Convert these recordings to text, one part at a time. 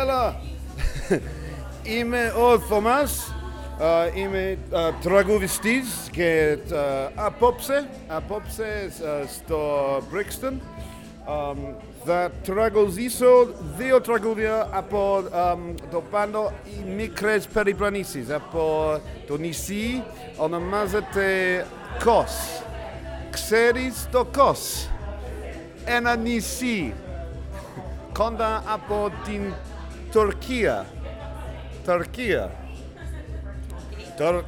Έλα. Είμαι ο Θωμάς. Uh, είμαι uh, τραγουδιστής και uh, απόψε, απόψε uh, στο Brixton um, θα τραγουδήσω δύο τραγούδια από um, το πάνω οι μικρές περιπλανήσεις από το νησί ονομάζεται Κος. Ξέρεις το Κος, ένα νησί κοντά από την Turquía. Turquía. Tur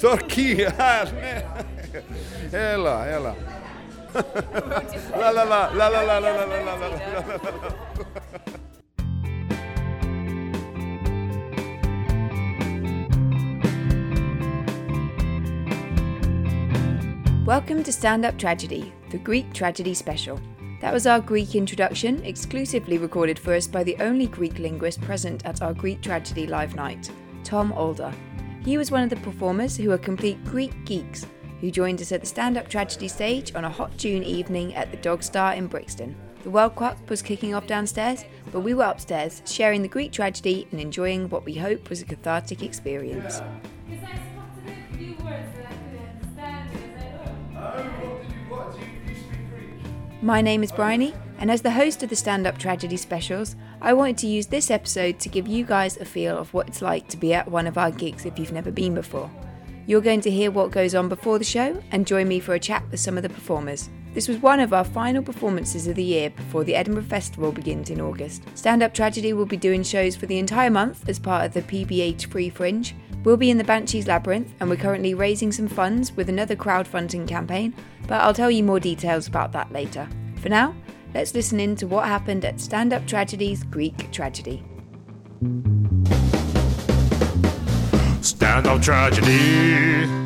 Turquía. é lá, é lá. lá, lá, lá, lá, lá, lá, lá, lá, lá, lá, lá. Welcome to Stand Up Tragedy, the Greek Tragedy Special. That was our Greek introduction, exclusively recorded for us by the only Greek linguist present at our Greek tragedy live night, Tom Alder. He was one of the performers who are complete Greek geeks who joined us at the Stand Up Tragedy stage on a hot June evening at the Dog Star in Brixton. The World Cup was kicking off downstairs, but we were upstairs, sharing the Greek tragedy and enjoying what we hope was a cathartic experience. My name is Bryony, and as the host of the Stand Up Tragedy specials, I wanted to use this episode to give you guys a feel of what it's like to be at one of our gigs if you've never been before. You're going to hear what goes on before the show and join me for a chat with some of the performers. This was one of our final performances of the year before the Edinburgh Festival begins in August. Stand Up Tragedy will be doing shows for the entire month as part of the PBH Free Fringe. We'll be in the Banshees Labyrinth and we're currently raising some funds with another crowdfunding campaign, but I'll tell you more details about that later. For now, let's listen in to what happened at Stand Up Tragedy's Greek Tragedy. Stand up tragedy.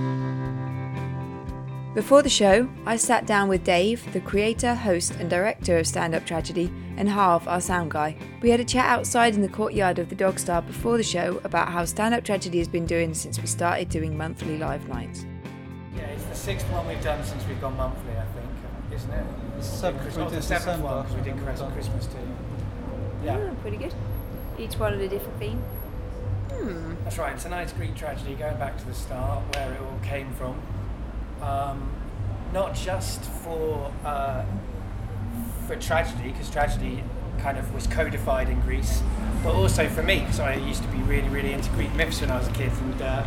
Before the show, I sat down with Dave, the creator, host, and director of Stand Up Tragedy, and Harv, our sound guy. We had a chat outside in the courtyard of the Dog Star before the show about how Stand Up Tragedy has been doing since we started doing monthly live nights. Yeah, it's the sixth one we've done since we've gone monthly, I think, isn't it? The seventh Christ- we the seventh one because we did Christmas, Christmas too. Yeah, Oh, pretty good. Each one had a different theme. Hmm. that's right. Tonight's Greek tragedy, going back to the start where it all came from. Um, not just for uh, for tragedy, because tragedy kind of was codified in Greece, but also for me, because I used to be really, really into Greek myths when I was a kid, and uh,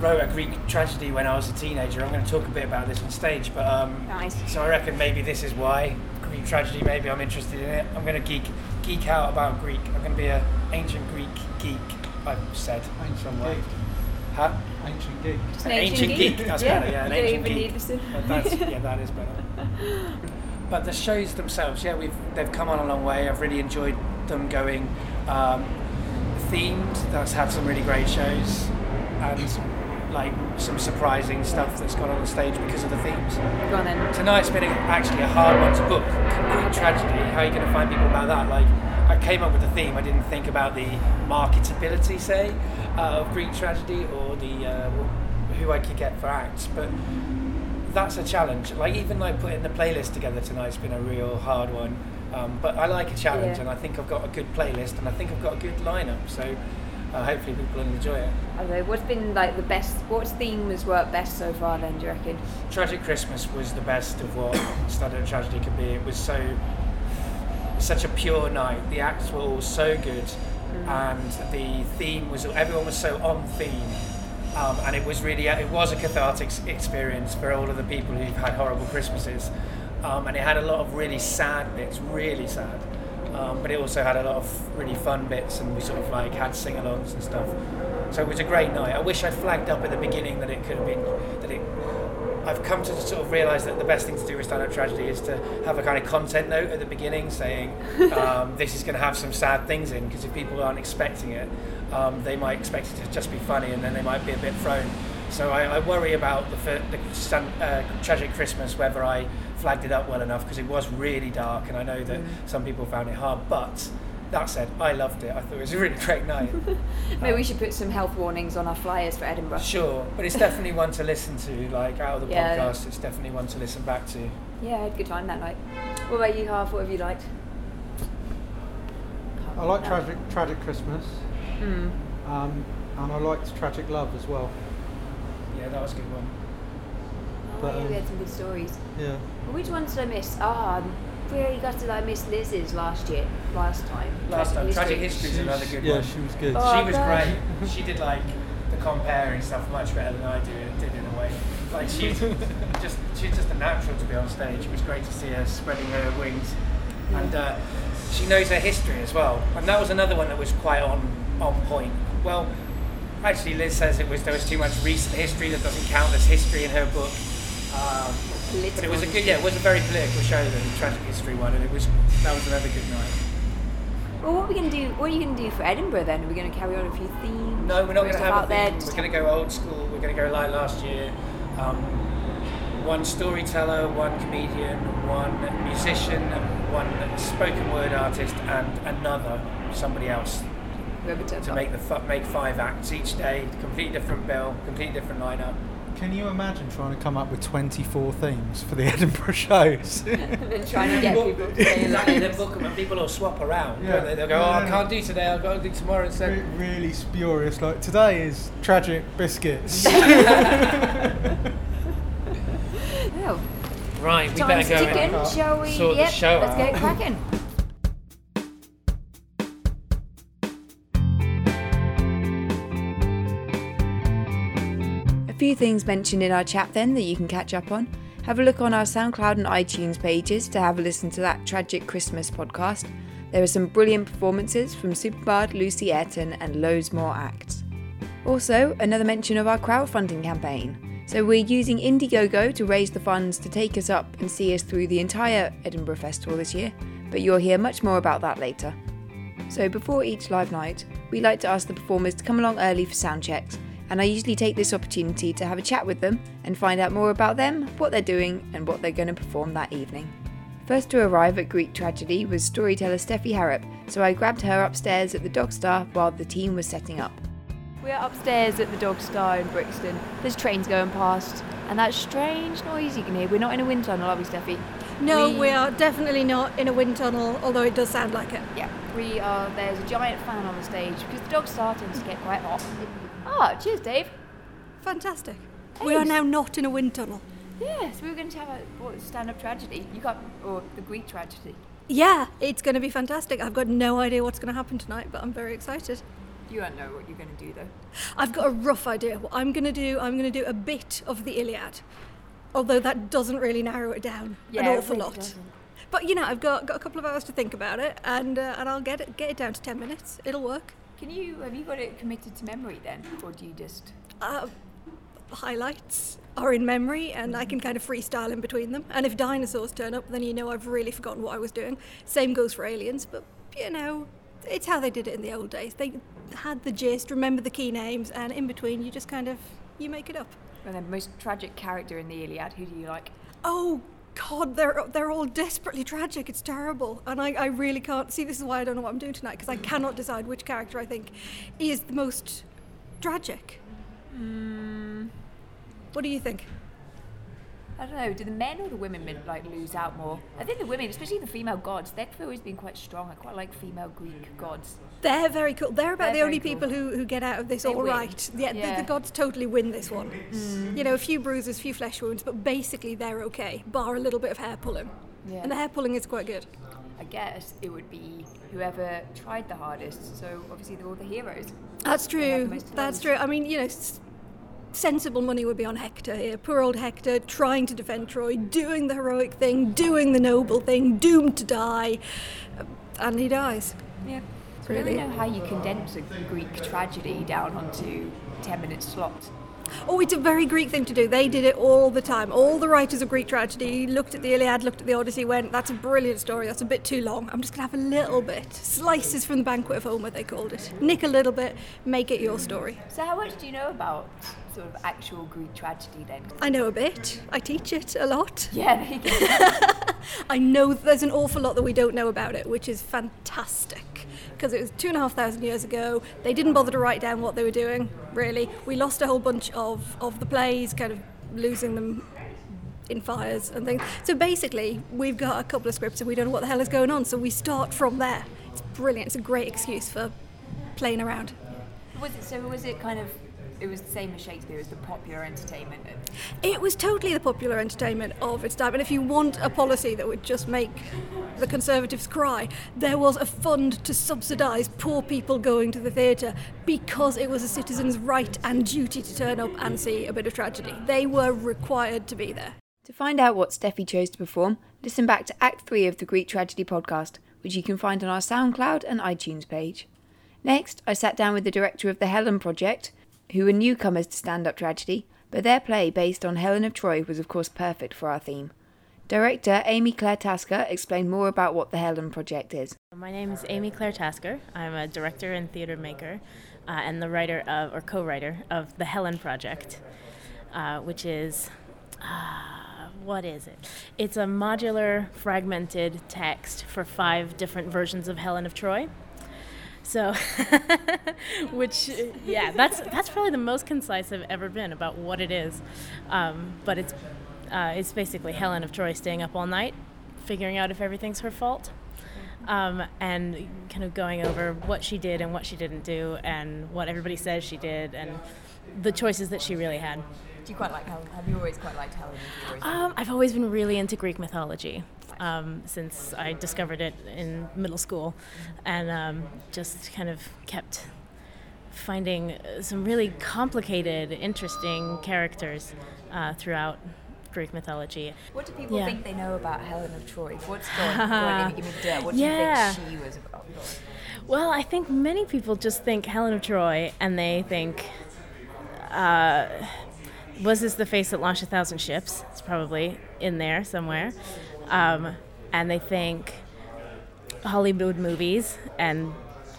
wrote a Greek tragedy when I was a teenager. I'm going to talk a bit about this on stage, but um, Nice. so I reckon maybe this is why Greek tragedy. Maybe I'm interested in it. I'm going to geek geek out about Greek. I'm going to be an ancient Greek geek. I've said in some way. Huh? Ancient geek. Just An ancient geek. That's better. Yeah, an ancient even geek. need to- Well, that's, yeah, that is better. But the shows themselves, yeah, we've they've come on a long way. I've really enjoyed them going um, themed. That's had some really great shows and like some surprising stuff that's gone on the stage because of the themes. Go on then. Tonight's been a, actually a hard one to book. Complete tragedy. How are you going to find people about that? Like, I came up with the theme. I didn't think about the marketability, say, uh, of Greek tragedy or the uh, who I could get for acts. But that's a challenge. Like even like putting the playlist together tonight's been a real hard one. Um, but I like a challenge, Yeah. and I think I've got a good playlist, and I think I've got a good lineup. So uh, hopefully people will enjoy it. I know, what's been like the best, what theme has worked best so far then, do you reckon? Tragic Christmas was the best of what Standard Tragedy could be. It was so such a pure night. The acts were all so good, and the theme was everyone was so on theme, um, and it was really it was a cathartic experience for all of the people who've had horrible Christmases, um, and it had a lot of really sad bits, really sad. Um, but it also had a lot of really fun bits, and we sort of like had sing-alongs and stuff. So it was a great night. I wish I'd flagged up at the beginning that it could have been that it I've come to sort of realise that the best thing to do with stand-up tragedy is to have a kind of content note at the beginning saying um, this is going to have some sad things in because if people aren't expecting it, um, they might expect it to just be funny and then they might be a bit thrown. So I, I worry about the, the stand, uh, tragic Christmas whether I flagged it up well enough because it was really dark and I know that some people found it hard. But that said, I loved it. I thought it was a really great night. Maybe we should put some health warnings on our flyers for Edinburgh. Sure, but it's definitely one to listen to. Like out of the Yeah. podcast, it's definitely one to listen back to. Yeah, I had a good time that night. What about you, Harv? What have you liked? I like tragic tragic Christmas, Hmm. um, and I liked tragic love as well. Yeah, that was a good one. But, Oh, yeah, we um, had some good stories. Yeah. Which ones did I miss? Ah, I'm really gutted I missed Liz's last year, last time. Last time, Tragic History is another good one. yeah, one. she was good. Oh, she was God. great. She did like the comparing stuff much better than I do, did in a way. Like she's just she's just a natural to be on stage. It was great to see her spreading her wings, and uh, she knows her history as well. And that was another one that was quite on on point. Well, actually, Liz says it was there was too much recent history that doesn't count as history in her book. Um, but it was a good, yeah, it was a very political show, the tragic history one, and it was that was another good night. Well, what are we gonna do? What are you gonna do for Edinburgh then? Are we gonna carry on a few themes? No, we're not going to have a there. theme. We're going to go old school. We're going to go like last year. Um, one storyteller, one comedian, one musician, one spoken word artist, and another somebody else to make the make five acts each day. Completely different bill, completely different lineup. Can you imagine trying to come up with 24 themes for the Edinburgh shows? and trying to get people to stay Exactly, then book them and people will swap around. Yeah. they? They'll go, Yeah, oh, I can't do today. I've got to do tomorrow Re- instead. really spurious. Like today is tragic biscuits. Well, Right, we time's better go. ticking, and shall we? sort the yep, show let's out. get cracking. Few things mentioned in our chat then that you can catch up on. Have a look on our SoundCloud and iTunes pages to have a listen to that Tragic Christmas podcast. There are some brilliant performances from Superbard, Lucy Ayrton, and loads more acts. Also, another mention of our crowdfunding campaign. So, we're using Indiegogo to raise the funds to take us up and see us through the entire Edinburgh Festival this year, but you'll hear much more about that later. So, before each live night, we like to ask the performers to come along early for sound checks, and I usually take this opportunity to have a chat with them and find out more about them, what they're doing, and what they're going to perform that evening. First to arrive at Greek Tragedy was storyteller Steffi Harrop, so I grabbed her upstairs at the Dog Star while the team was setting up. We're upstairs at the Dog Star in Brixton. There's trains going past, and that strange noise you can hear. We're not in a wind tunnel, are we, Steffi? No, We- we, are definitely not in a wind tunnel, although it does sound like it. Yeah, we are. There's a giant fan on the stage because the dog's Star tends to get quite hot. Ah, cheers, Dave. Fantastic. We are now not in a wind tunnel. Yes, we were going to have a what, stand-up tragedy. You got or the Greek tragedy. Yeah, it's going to be fantastic. I've got no idea what's going to happen tonight, but I'm very excited. You don't know what you're going to do though. I've got a rough idea what I'm going to do. I'm going to do a bit of the Iliad, although that doesn't really narrow it down an awful really lot. doesn't. But you know, I've got, got a couple of hours to think about it, and uh, and I'll get it get it down to ten minutes. It'll work. Can you have you got it committed to memory then, or do you just? Uh, highlights are in memory and I can kind of freestyle in between them. And if dinosaurs turn up, then you know I've really forgotten what I was doing. Same goes for aliens, but you know, it's how they did it in the old days. They had the gist, remember the key names, and in between you just kind of you make it up. And the most tragic character in the Iliad. Who do you like? Oh God, they're they're all desperately tragic. It's terrible, and I, I really can't see. This is why I don't know what I'm doing tonight because I cannot decide which character I think is the most tragic. Hmm. What do you think? I don't know. Do the men or the women men, like lose out more? I think the women, especially the female gods, they've always been quite strong. I quite like female Greek gods. They're very cool. They're about They're the only cool. people who, who get out of this They all win. right. Yeah, Yeah. The, the gods totally win this one. Mm. You know, a few bruises, a few flesh wounds, but basically they're okay, bar a little bit of hair pulling. Yeah. And the hair pulling is quite good. I guess it would be whoever tried the hardest. So obviously they're all the heroes. That's true. That's true. I mean, you know, s- sensible money would be on Hector here. Poor old Hector trying to defend Troy, doing the heroic thing, doing the noble thing, doomed to die. And he dies. Yeah. I don't Really? know how you condense a Greek tragedy down onto 10 minute slots. Oh, it's a very Greek thing to do. They did it all the time. All the writers of Greek tragedy looked at the Iliad, looked at the Odyssey, went, that's a brilliant story, that's a bit too long. I'm just going to have a little bit. Slices from the Banquet of Homer, they called it. Nick a little bit, make it your story. So how much do you know about sort of actual Greek tragedy then? I know a bit. I teach it a lot. Yeah, there you go. I know there's an awful lot that we don't know about it, which is fantastic. Because it was two and a half thousand years ago. They didn't bother to write down what they were doing, really. We lost a whole bunch of, of the plays, kind of losing them in fires and things. So basically, we've got a couple of scripts and we don't know what the hell is going on, so we start from there. It's brilliant. It's a great excuse for playing around. Was it so? Was it kind of? It was the same as Shakespeare. It was the popular entertainment. It was totally the popular entertainment of its time. And if you want a policy that would just make the Conservatives cry, there was a fund to subsidise poor people going to the theatre because it was a citizen's right and duty to turn up and see a bit of tragedy. They were required to be there. To find out what Steffi chose to perform, listen back to Act 3 of the Greek Tragedy podcast, which you can find on our SoundCloud and iTunes page. Next, I sat down with the director of the Helen Project, who were newcomers to stand up tragedy, but their play based on Helen of Troy was, of course, perfect for our theme. Director Amy Claire Tasker explained more about what the Helen Project is. My name is Amy Claire Tasker. I'm a director and theater maker uh, and the writer of, or co writer of the Helen Project, uh, which is. Uh, what is it? It's a modular, fragmented text for five different versions of Helen of Troy. So, which yeah, that's that's probably the most concise I've ever been about what it is. Um, but it's uh, it's basically Helen of Troy staying up all night, figuring out if everything's her fault, um, and kind of going over what she did and what she didn't do, and what everybody says she did, and the choices that she really had. Do you quite like Helen? Have you always quite liked Helen? Of Troy? Um, I've always been really into Greek mythology um, since I discovered it in middle school, and um, just kind of kept finding some really complicated, interesting characters uh, throughout Greek mythology. What do people Yeah. think they know about Helen of Troy? What's going on? Give me dirt. What do Yeah. you think she was about? Well, I think many people just think Helen of Troy, and they think, uh, was this the face that launched a thousand ships? It's probably in there somewhere. Um, and they think Hollywood movies and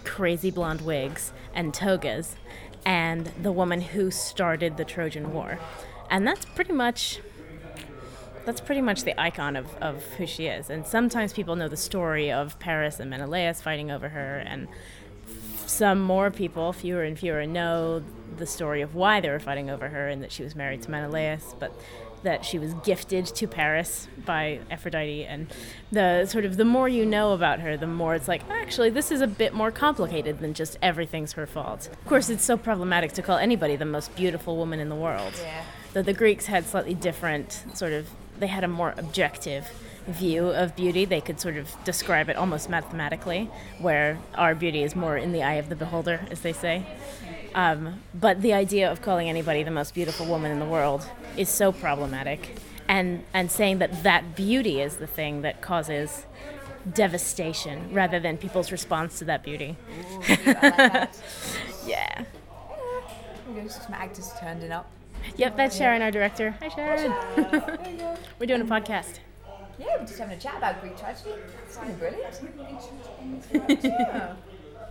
crazy blonde wigs and togas and the woman who started the Trojan War. And that's pretty much that's pretty much the icon of, of who she is. And sometimes people know the story of Paris and Menelaus fighting over her, and some more people, fewer and fewer, know the story of why they were fighting over her and that she was married to Menelaus, but that she was gifted to Paris by Aphrodite. And the sort of the more you know about her, the more it's like, actually, this is a bit more complicated than just everything's her fault. Of course, it's so problematic to call anybody the most beautiful woman in the world. Yeah. The, the Greeks had slightly different sort of, they had a more objective view of beauty. They could sort of describe it almost mathematically, where our beauty is more in the eye of the beholder, as they say. Um, but the idea of calling anybody the most beautiful woman in the world is so problematic. And, and saying that that beauty is the thing that causes devastation rather than people's response to that beauty. yeah. Some actors turned it up. Yep, that's Sharon, our director. Hi, Sharon. We're doing a podcast. Yeah, we're just having a chat about Greek tragedy. Something brilliant.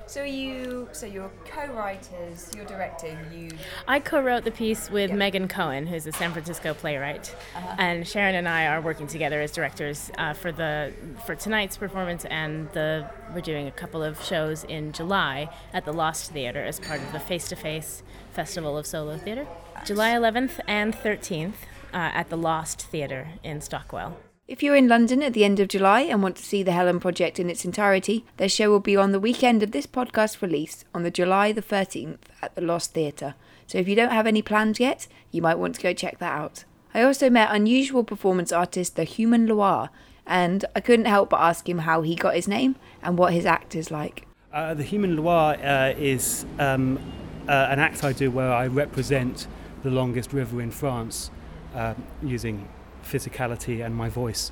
So you, so you're co-writers, you're directing, you? I co-wrote the piece with Megan Cohen, who's a San Francisco playwright, and Sharon and I are working together as directors uh, for the for tonight's performance, and the we're doing a couple of shows in July at the Lost Theater as part of the Face to Face Festival of Solo Theater, July 11th and 13th uh, at the Lost Theater in Stockwell. If you're in London at the end of July and want to see the Helen Project in its entirety, their show will be on the weekend of this podcast release on the July the 13th at the Lost Theatre. So if you don't have any plans yet, you might want to go check that out. I also met unusual performance artist the Human Loire, and I couldn't help but ask him how he got his name and what his act is like. Uh, the Human Loire uh, is um, uh, an act I do where I represent the longest river in France um, using physicality and my voice.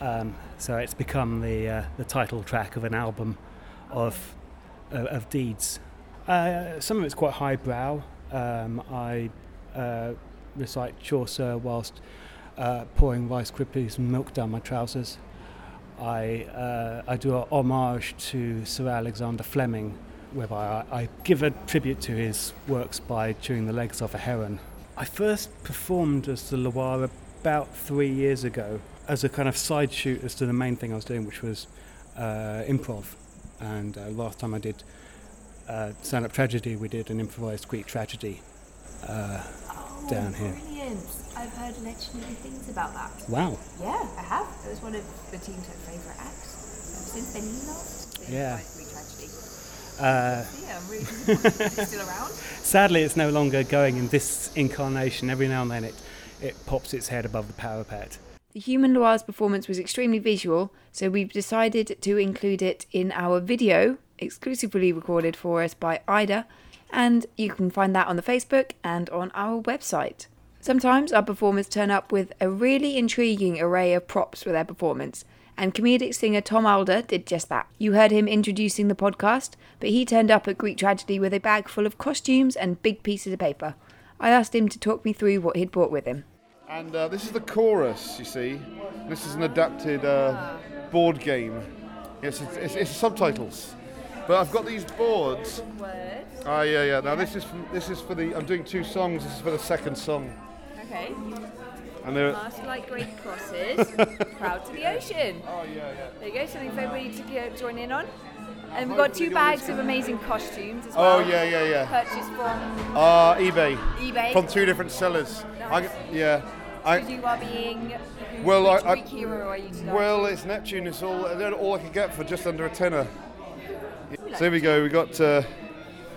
Um, so it's become the, uh, the title track of an album of, uh, of deeds. Uh, some of it's quite highbrow. Um, I uh, recite Chaucer whilst uh, pouring Rice Krispies and milk down my trousers. I, uh, I do a homage to Sir Alexander Fleming, whereby I, I give a tribute to his works by chewing the legs off a heron. I first performed as the Loire about three years ago as a kind of side shoot as to the main thing I was doing, which was uh, improv. And uh, last time I did uh, stand up tragedy, we did an improvised Greek tragedy uh, down here. Brilliant! I've heard legendary things about that. Wow. Yeah, I have. It was one of the team's favourite acts. Since then, you lost. Yeah. Greek tragedy. Uh, Yeah, I'm really disappointed that it's still around. sadly, it's no longer going in this incarnation. Every now and then it, it pops its head above the parapet. The Human Loire's performance was extremely visual, so we've decided to include it in our video, exclusively recorded for us by Ida, and you can find that on the Facebook and on our website. Sometimes our performers turn up with a really intriguing array of props for their performance, and comedic singer Tom Alder did just that. You heard him introducing the podcast, but he turned up at Greek Tragedy with a bag full of costumes and big pieces of paper. I asked him to talk me through what he'd brought with him. And uh, this is the chorus, you see. This is an adapted uh, board game. Yes, it's, it's, it's subtitles. But I've got these boards. Ah, yeah, yeah. Now this is from, this is for the. I'm doing two songs. This is for the second song. Okay. And they're. Like great crosses, proud to the ocean. Oh yeah, yeah. There you go, something for everybody to join in on. And we've got two bags of amazing costumes as well. Oh yeah, yeah, yeah. Purchased from Uh, eBay. eBay. From two different sellers. I, yeah. I, you are being who, Well, I- I- hero are you? Well, it's Neptune. It's all all I could get for just under a tenner. So here we go. We got uh,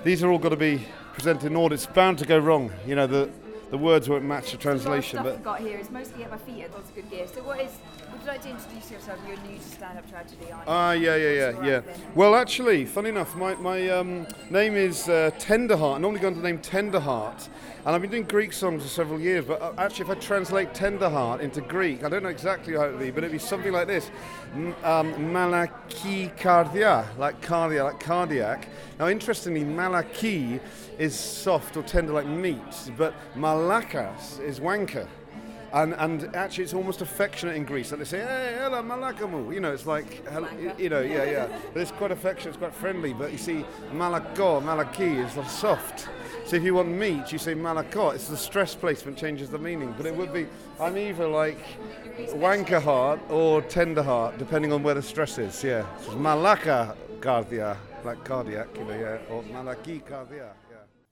these are all got to be presented in order. It's bound to go wrong. You know the the words won't match the translation. stuff But I've got here is mostly at my feet at lots of good gear. So what is? Would you like to introduce yourself? You're new to stand-up tragedy, aren't you? ah, yeah, yeah, yeah, What's yeah. your? Well, actually, funny enough, my my um, name is uh, Tenderheart. I normally go under the name Tenderheart. And I've been doing Greek songs for several years, but uh, actually, if I translate Tenderheart into Greek, I don't know exactly how it would be, but it'd be something like this: um, Malaki kardia, like cardia, like cardiac. Now, interestingly, malaki is soft or tender like meat, but malakas is wanker. And, and actually, it's almost affectionate in Greece. Like they say, hey, hello, malakamu. You know, it's like, you know, yeah, yeah. But it's quite affectionate, it's quite friendly. But you see, malako, malaki is like soft. So if you want meat, you say malakot. It's the stress placement changes the meaning. But it would be, I'm either like wanker heart or tender heart, depending on where the stress is. Yeah. So malaka cardia, like cardiac, you know, yeah. Or malaki cardia.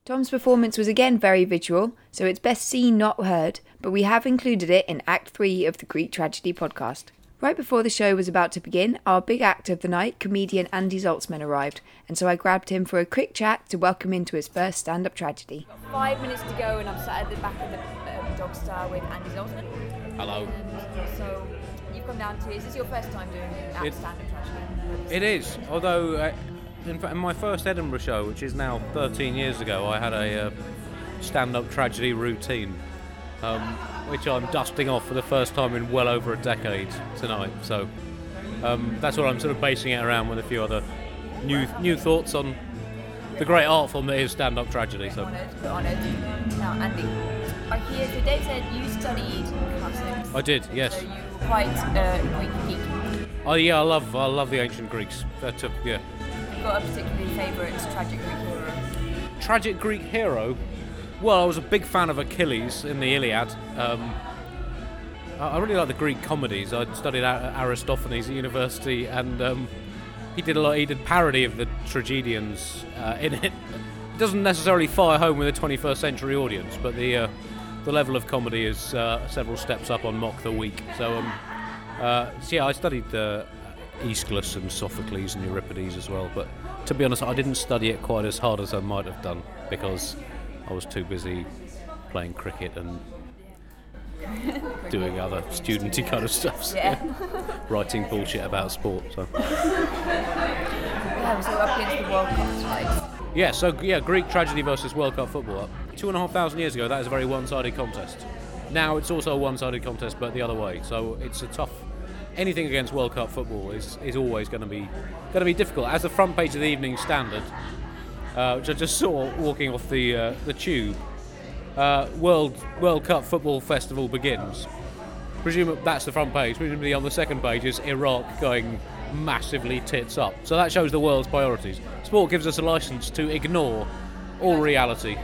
Tom's performance was again very visual, so it's best seen, not heard, but we have included it in Act 3 of the Greek Tragedy podcast. Right before the show was about to begin, our big act of the night, comedian Andy Zaltzman, arrived, and so I grabbed him for a quick chat to welcome him to his first stand up tragedy. Five minutes to go, and I'm sat at the back of the um, dog star with Andy Zaltzman. Hello. So you've come down to, is this your first time doing It- stand up tragedy? It is, although uh, in fact, in my first Edinburgh show, which is now 13 years ago, I had a uh, stand-up tragedy routine, um, which I'm dusting off for the first time in well over a decade tonight. So um, that's what I'm sort of basing it around with a few other new new thoughts on the great art form that is stand-up tragedy. So Honoured, honoured. Now, Andy, I hear so Dave said you studied classics. I did, yes. So quite uh, Greek geek. Oh yeah, I love I love the ancient Greeks. That's a, yeah. Got a particularly favourite tragic Greek hero. tragic Greek hero. Well, I was a big fan of Achilles in the Iliad. Um, I really like the Greek comedies. I studied Ar- Aristophanes at university, and um, he did a lot. He did parody of the tragedians uh, in it. It doesn't necessarily fire home with a 21st century audience, but the uh, the level of comedy is uh, several steps up on Mock the Week. So, um, uh, so yeah, I studied uh, Aeschylus and Sophocles and Euripides as well. But to be honest, I didn't study it quite as hard as I might have done because I was too busy playing cricket and doing other studenty kind of stuff. so, Yeah. writing bullshit about sport. So. Yeah, so up against the World Cup tonight. Yeah, so yeah, Greek tragedy versus World Cup football. Two and a half thousand years ago, that is a very one-sided contest. Now it's also a one-sided contest, but the other way. So it's a tough. Anything against World Cup football is, is always going to be going to be difficult. As the front page of the Evening Standard, uh, which I just saw walking off the uh, the tube, uh, World World Cup football festival begins. Presume that's the front page. Presumably on the second page is Iraq going massively tits up. So that shows the world's priorities. Sport gives us a license to ignore all reality.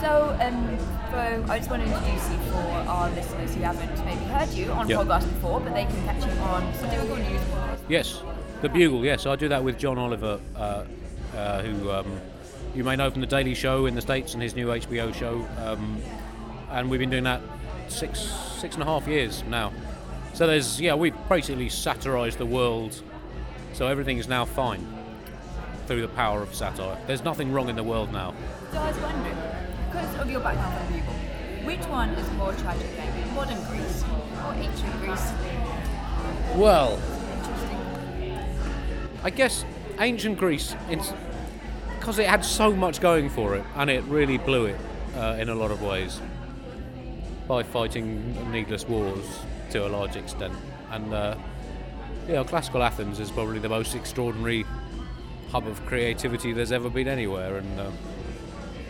So, um, for, I just want to introduce you for our listeners who haven't maybe heard you on Yep. podcast before, but they can catch you on Satirical News podcast. Yes, the Bugle. Yes, I do that with John Oliver, uh, uh, who um, you may know from the Daily Show in the States and his new HBO show. Um, and we've been doing that six six and a half years now. So there's yeah, we've basically satirised the world So everything is now fine through the power of satire. There's nothing wrong in the world now. So I was wondering, because of your background on Google, which one is more tragic then? Modern Greece or ancient Greece? Well, I guess ancient Greece, because it had so much going for it, and it really blew it uh, in a lot of ways by fighting needless wars to a large extent. And uh, you know, classical Athens is probably the most extraordinary hub of creativity there's ever been anywhere, and uh,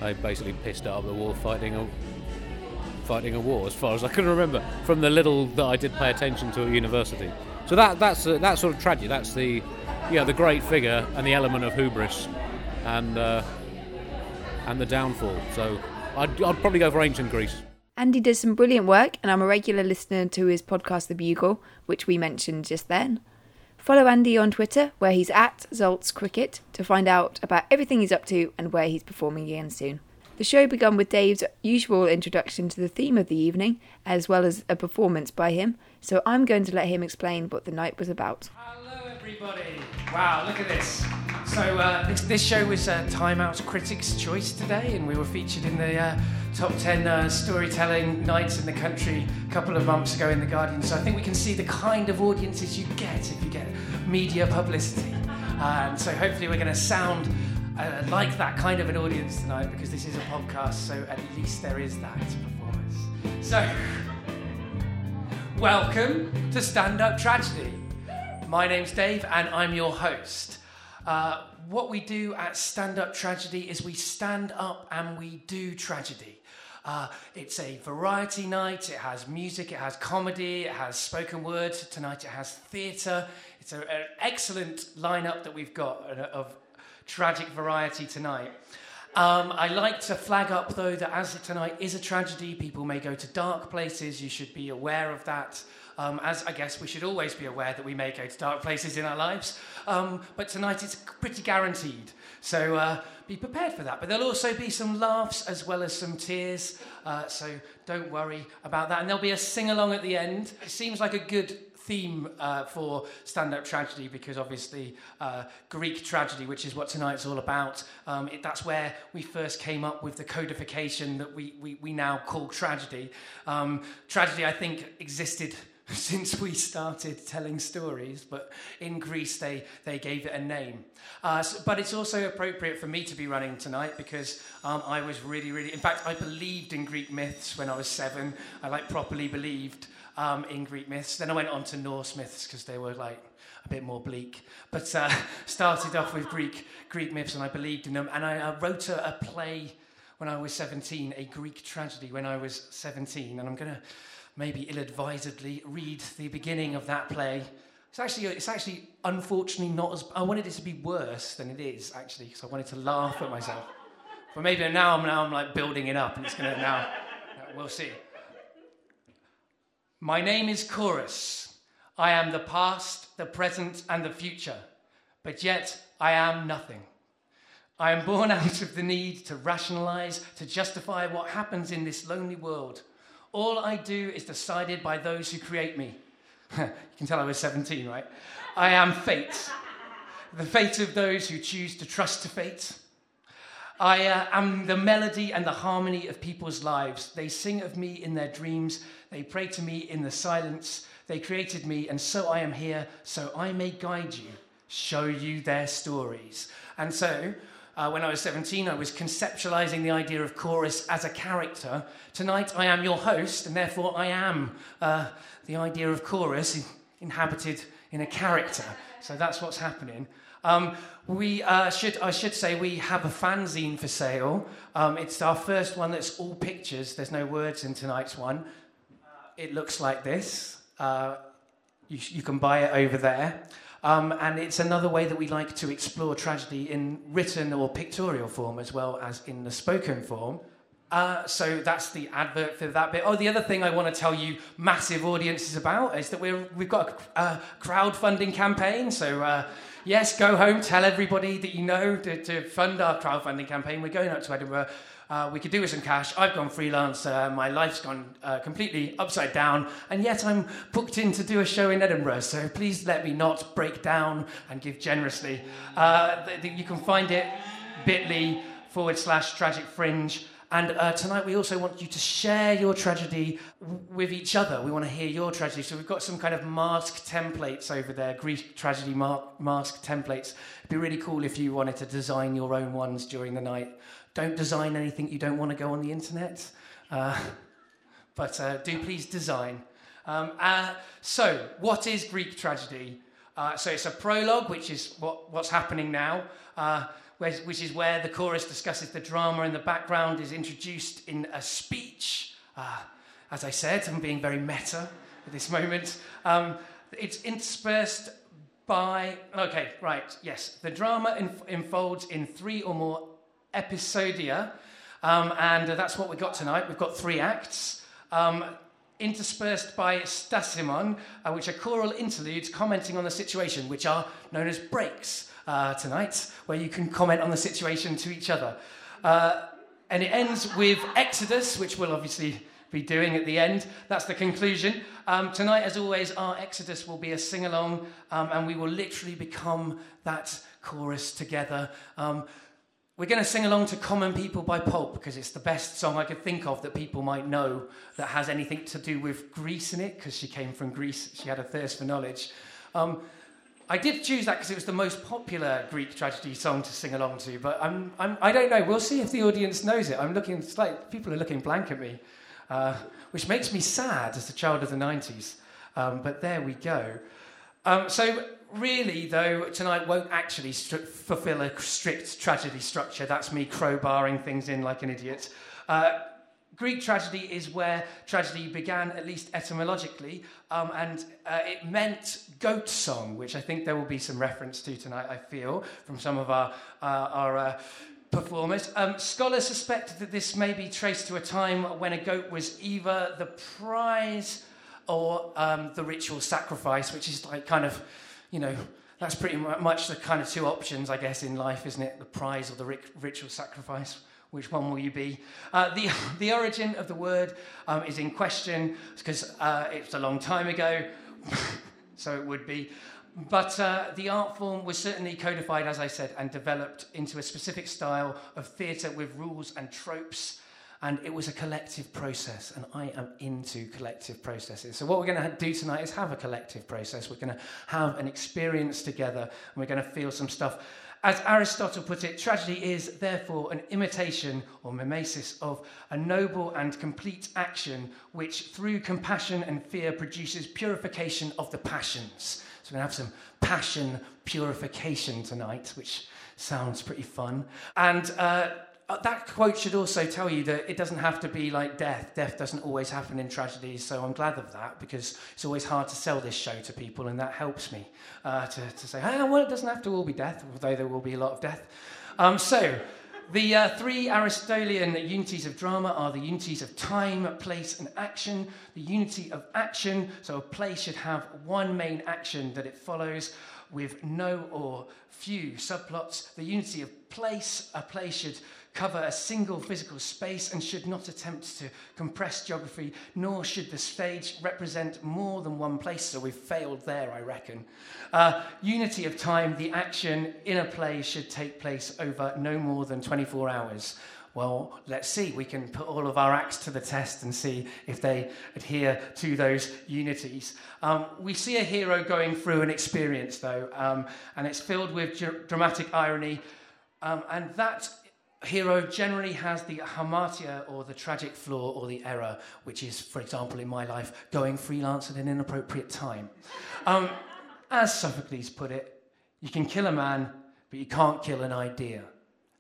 they basically pissed out of the wall fighting a fighting a war, as far as I can remember, from the little that I did pay attention to at university. So that that's uh, that sort of tragedy. That's the yeah the great figure and the element of hubris, and uh, and the downfall. So I'd, I'd probably go for ancient Greece. Andy does some brilliant work, and I'm a regular listener to his podcast, The Bugle, which we mentioned just then. Follow Andy on Twitter, where he's at Zaltz Cricket, to find out about everything he's up to and where he's performing again soon. The show began with Dave's usual introduction to the theme of the evening, as well as a performance by him, so I'm going to let him explain what the night was about. Hello, everybody. Wow, look at this. So, uh, this, this show was uh, Time Out's Critics' Choice today, and we were featured in the uh, top 10 uh, storytelling nights in the country a couple of months ago in The Guardian. So, I think we can see the kind of audiences you get if you get media publicity. Uh, and so, hopefully, we're going to sound uh, like that kind of an audience tonight because this is a podcast, so at least there is that us. So, welcome to Stand Up Tragedy. My name's Dave, and I'm your host. Uh, what we do at Stand Up Tragedy is we stand up and we do tragedy. Uh, it's a variety night. It has music, it has comedy, it has spoken word. Tonight it has theatre. It's a- an excellent lineup that we've got of tragic variety tonight. Um, I like to flag up though that as tonight is a tragedy, people may go to dark places. You should be aware of that. Um, as I guess we should always be aware that we may go to dark places in our lives. Um, but tonight it's pretty guaranteed. So uh, be prepared for that. But there'll also be some laughs as well as some tears. Uh, so don't worry about that. And there'll be a sing along at the end. It seems like a good theme uh, for stand-up tragedy because obviously uh, Greek tragedy, which is what tonight's all about, um, it, that's where we first came up with the codification that we, we, we now call tragedy. Um, tragedy, I think, existed since we started telling stories, but in Greece they, they gave it a name. Uh, so- but it's also appropriate for me to be running tonight because um, I was really, really, in fact, I believed in Greek myths when I was seven. I like properly believed um, in Greek myths. Then I went on to Norse myths because they were like a bit more bleak. But uh, started off with Greek Greek myths and I believed in them. And I uh, wrote a, a play when I was 17, a Greek tragedy when I was 17. And I'm going to maybe ill-advisedly read the beginning of that play. It's actually, it's actually unfortunately not as. I wanted it to be worse than it is actually, because I wanted to laugh at myself. But maybe now I'm now I'm like building it up, and it's gonna now. We'll see. My name is Chorus. I am the past, the present, and the future, but yet I am nothing. I am born out of the need to rationalize, to justify what happens in this lonely world. All I do is decided by those who create me. you can tell I was 17, right? I am fate. The fate of those who choose to trust to fate. I uh, am the melody and the harmony of people's lives. They sing of me in their dreams. They pray to me in the silence. They created me, and so I am here, so I may guide you, show you their stories. And so, uh, when I was 17, I was conceptualizing the idea of chorus as a character. Tonight, I am your host, and therefore, I am uh, the idea of chorus in- inhabited in a character. So that's what's happening. Um, we uh, should, I should say, we have a fanzine for sale. Um, it's our first one that's all pictures. There's no words in tonight's one. Uh, it looks like this. Uh, you, you can buy it over there. Um, and it's another way that we like to explore tragedy in written or pictorial form as well as in the spoken form. Uh, so that's the advert for that bit. Oh, the other thing I want to tell you, massive audiences about, is that we're, we've got a, crowdfunding campaign. So uh, yes, go home, tell everybody that you know to, to fund our crowdfunding campaign. We're going up to Edinburgh. Uh, we could do with some cash. I've gone freelance. Uh, my life's gone uh, completely upside down, and yet I'm booked in to do a show in Edinburgh. So please let me not break down and give generously. Uh, th- th- you can find it bit.ly forward slash tragic fringe. And uh, tonight we also want you to share your tragedy w- with each other. We want to hear your tragedy. So we've got some kind of mask templates over there, Greek tragedy mar- mask templates. It'd be really cool if you wanted to design your own ones during the night. Don't design anything you don't want to go on the internet. Uh, but uh, do please design. Um, uh, so, what is Greek tragedy? Uh, so, it's a prologue, which is what, what's happening now, uh, which is where the chorus discusses the drama and the background is introduced in a speech. As I said, I'm being very meta at this moment. Um, it's interspersed by. Okay, right, yes. The drama inf- unfolds in three or more episodia, um, and uh, that's what we got tonight. We've got three acts. Um, interspersed by stasimon, uh, which are choral interludes commenting on the situation, which are known as breaks uh, tonight, where you can comment on the situation to each other. Uh, and it ends with Exodus, which we'll obviously be doing at the end. That's the conclusion. Um, tonight, as always, our Exodus will be a sing along, um, and we will literally become that chorus together. Um, we're going to sing along to Common People by Pulp because it's the best song I could think of that people might know that has anything to do with Greece in it because she came from Greece. She had a thirst for knowledge. Um, I did choose that because it was the most popular Greek tragedy song to sing along to, but I'm, I'm, I don't know. We'll see if the audience knows it. I'm looking, it's like people are looking blank at me, uh, which makes me sad as a child of the 90s. Um, but there we go. Um, so, really, though, tonight won't actually stri- fulfill a strict tragedy structure. That's me crowbarring things in like an idiot. Uh, Greek tragedy is where tragedy began, at least etymologically, um, and uh, it meant goat song, which I think there will be some reference to tonight, I feel, from some of our, uh, our uh, performers. Um, scholars suspect that this may be traced to a time when a goat was either the prize or um, the ritual sacrifice, which is like kind of, you know, that's pretty much the kind of two options, I guess, in life, isn't it? The prize or the ritual sacrifice. Which one will you be? Uh, the, the origin of the word um, is in question because uh, it's a long time ago, so it would be. But uh, the art form was certainly codified, as I said, and developed into a specific style of theatre with rules and tropes. And it was a collective process, and I am into collective processes. So, what we're going to do tonight is have a collective process. We're going to have an experience together, and we're going to feel some stuff. As Aristotle put it, tragedy is therefore an imitation or mimesis of a noble and complete action which, through compassion and fear, produces purification of the passions. So, we're going to have some passion purification tonight, which sounds pretty fun. And uh, that quote should also tell you that it doesn't have to be like death. Death doesn't always happen in tragedies, so I'm glad of that because it's always hard to sell this show to people, and that helps me uh, to, to say, oh, well, it doesn't have to all be death, although there will be a lot of death. Um, so, the uh, three Aristotelian unities of drama are the unities of time, place, and action. The unity of action, so a play should have one main action that it follows with no or few subplots. The unity of place, a play should cover a single physical space and should not attempt to compress geography, nor should the stage represent more than one place. So we've failed there, I reckon. Uh, unity of time, the action in a play should take place over no more than 24 hours. Well, let's see. We can put all of our acts to the test and see if they adhere to those unities. Um, we see a hero going through an experience, though, um, and it's filled with dr- dramatic irony. Um, and that hero generally has the hamartia or the tragic flaw or the error, which is, for example, in my life, going freelance at an inappropriate time. Um, as Sophocles put it, you can kill a man, but you can't kill an idea.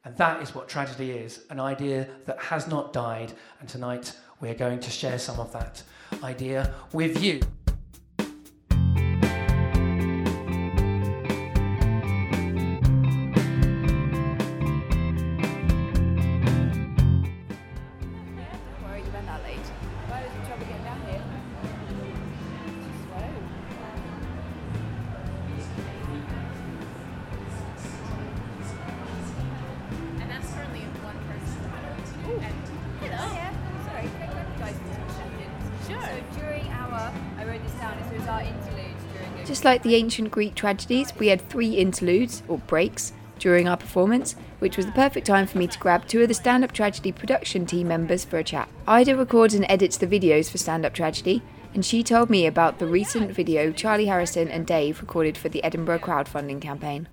And that is what tragedy is an idea that has not died. And tonight we are going to share some of that idea with you. Just like the ancient Greek tragedies, we had three interludes, or breaks, during our performance, which was the perfect time for me to grab two of the Stand Up Tragedy production team members for a chat. Ida records and edits the videos for Stand Up Tragedy, and she told me about the recent video Charlie Harrison and Dave recorded for the Edinburgh crowdfunding campaign.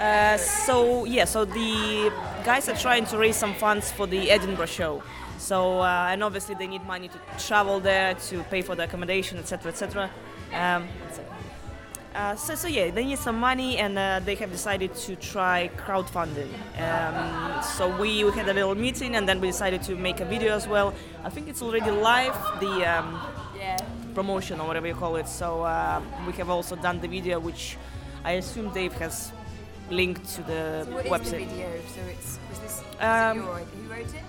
Uh, so yeah, so the guys are trying to raise some funds for the Edinburgh show. So uh, and obviously they need money to travel there, to pay for the accommodation, etc., etc. Um, uh, so, so yeah, they need some money, and uh, they have decided to try crowdfunding. Um, so we, we had a little meeting, and then we decided to make a video as well. I think it's already live, the um, promotion or whatever you call it. So uh, we have also done the video, which I assume Dave has linked to the website. The video? So it's was this Um, who wrote it?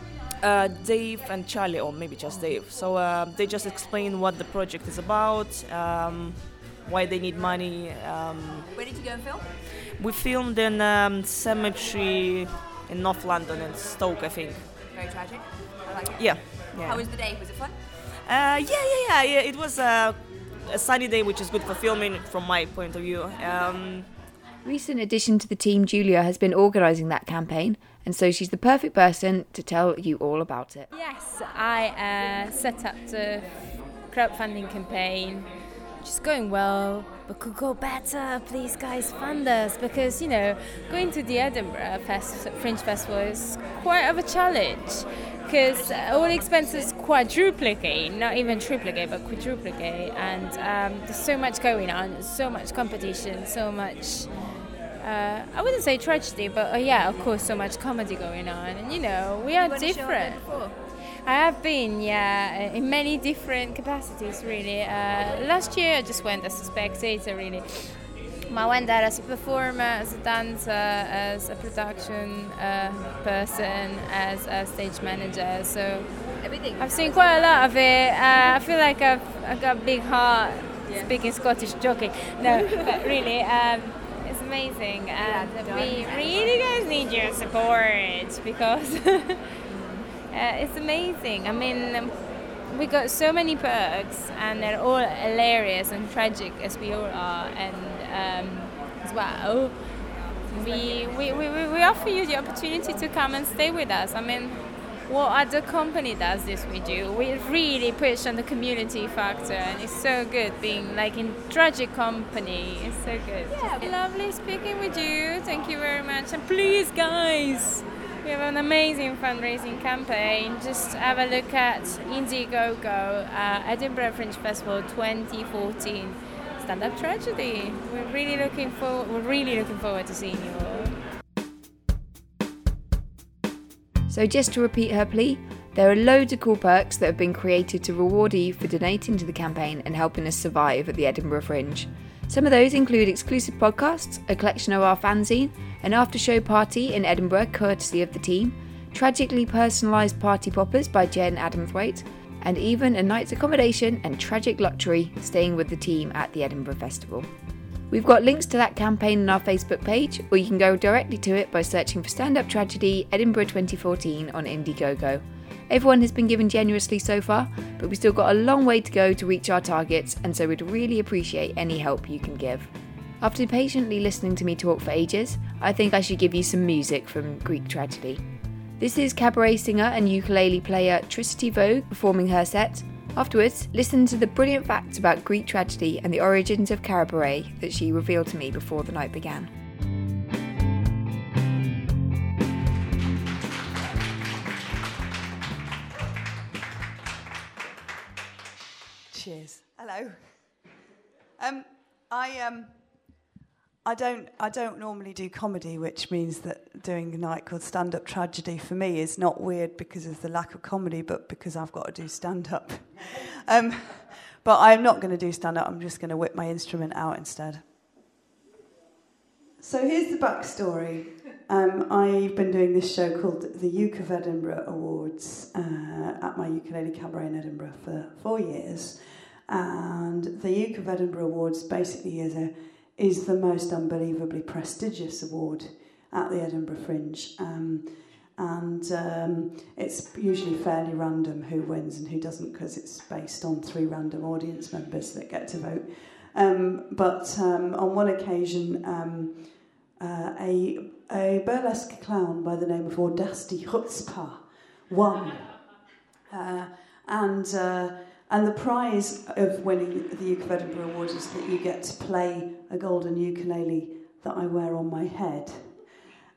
Uh, Dave and Charlie, or maybe just Dave. So uh, they just explain what the project is about, um, why they need money. Um, Where did you go and film? we filmed in um, cemetery in North London in Stoke, I think. Very tragic. I like it. Yeah. yeah. How was the day? Was it fun? Uh, yeah, yeah, yeah, yeah. It was uh, a sunny day, which is good for filming from my point of view. Um, Recent addition to the team, Julia, has been organising that campaign, and so she's the perfect person to tell you all about it. Yes, I uh, set up the crowdfunding campaign, which is going well, but could go better. Please, guys, fund us because you know going to the Edinburgh Fest- Fringe Festival is quite of a challenge because all the expenses quadruplicate, not even triplicate, but quadruplicate, and um, there's so much going on, so much competition, so much. Uh, I wouldn't say tragedy, but uh, yeah, of course, so much comedy going on, and you know we are different. I have been, yeah, in many different capacities, really. Uh, last year, I just went as a spectator, really. I went there as a performer, as a dancer, as a production uh, person, as a stage manager. So Everything. I've seen quite a lot of it. Uh, I feel like I've, I've got a big heart. Speaking Scottish, joking. No, but really, um, it's amazing, and we really guys need your support because uh, it's amazing. I mean, um, we got so many perks, and they're all hilarious and tragic as we all are, and um, as well. We, we, we, we offer you the opportunity to come and stay with us. I mean, what other company does this we do? We really push on the community factor, and it's so good being like in tragic company. It's so good. Just lovely speaking with you. Thank you very much, and please, guys. We have an amazing fundraising campaign. Just have a look at Indiegogo, uh, Edinburgh Fringe Festival 2014. Stand Up Tragedy. We're really looking for. We're really looking forward to seeing you all. So, just to repeat her plea, there are loads of cool perks that have been created to reward you for donating to the campaign and helping us survive at the Edinburgh Fringe. Some of those include exclusive podcasts, a collection of our fanzine, an after show party in Edinburgh courtesy of the team, tragically personalised party poppers by Jen Adamthwaite, and even a night's accommodation and tragic luxury staying with the team at the Edinburgh Festival. We've got links to that campaign on our Facebook page, or you can go directly to it by searching for Stand Up Tragedy Edinburgh 2014 on Indiegogo. Everyone has been given generously so far, but we've still got a long way to go to reach our targets, and so we'd really appreciate any help you can give. After patiently listening to me talk for ages, I think I should give you some music from Greek tragedy. This is cabaret singer and ukulele player Tricity Vogue performing her set. Afterwards, listen to the brilliant facts about Greek tragedy and the origins of cabaret that she revealed to me before the night began. Cheers. Hello. Um, I um, I don't I don't normally do comedy, which means that doing a night called Stand Up Tragedy for me is not weird because of the lack of comedy, but because I've got to do stand up. um, but I'm not going to do stand up. I'm just going to whip my instrument out instead. So here's the backstory. Um, I've been doing this show called the Uke of Edinburgh Awards uh, at my ukulele cabaret in Edinburgh for four years, and the Uke of Edinburgh Awards basically is a is the most unbelievably prestigious award at the Edinburgh Fringe. Um, and um, it's usually fairly random who wins and who doesn't because it's based on three random audience members that get to vote. Um, but um, on one occasion, um, uh, a, a burlesque clown by the name of Audacity Chutzpah won. Uh, and, uh, and the prize of winning the Edinburgh Award is that you get to play a golden ukulele that I wear on my head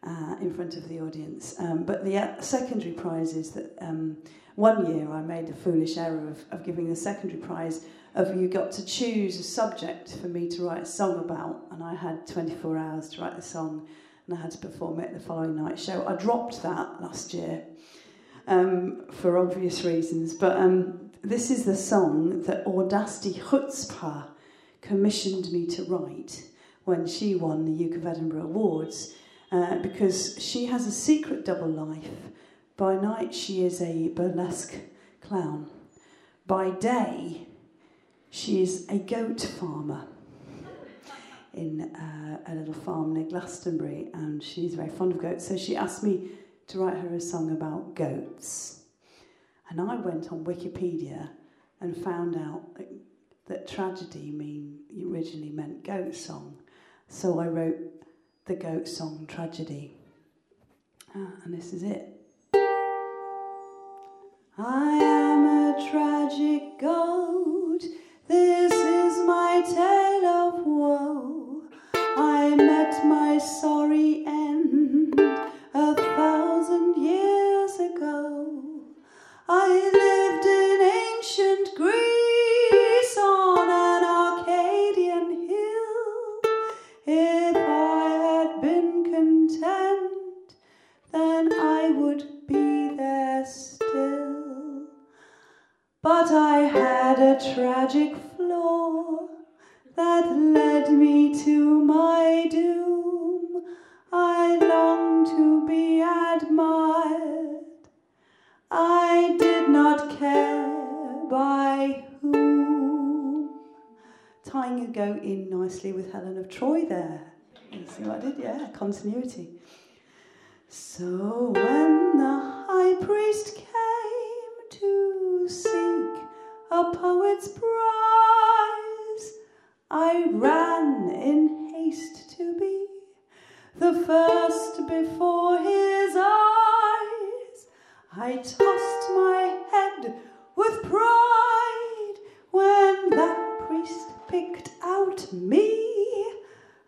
uh, in front of the audience. Um, but the uh, secondary prize is that um, one year I made a foolish error of, of giving the secondary prize of you got to choose a subject for me to write a song about, and I had 24 hours to write the song, and I had to perform it the following night show. I dropped that last year um, for obvious reasons, but um, this is the song that Audacity Chutzpah commissioned me to write when she won the Uke of Edinburgh Awards, uh, because she has a secret double life. By night, she is a burlesque clown. By day, she is a goat farmer in uh, a little farm near Glastonbury, and she's very fond of goats. So she asked me to write her a song about goats. And I went on Wikipedia and found out that, that tragedy mean originally meant goat song. So I wrote the goat song Tragedy. Ah, and this is it. I am a tragic goat. This is my tale of woe. I met my sorry end a thousand years ago. I lived in ancient Greece on an Arcadian hill. If I had been content, then I would be there still. But I had a tragic flaw that led me to my doom. I longed to be admired. I did not care by whom. Tying a go in nicely with Helen of Troy there. You see what I did? Yeah, continuity. So when the high priest came to seek a poet's prize, I ran in haste to be the first before his eyes. I tossed my head with pride when that priest picked out me.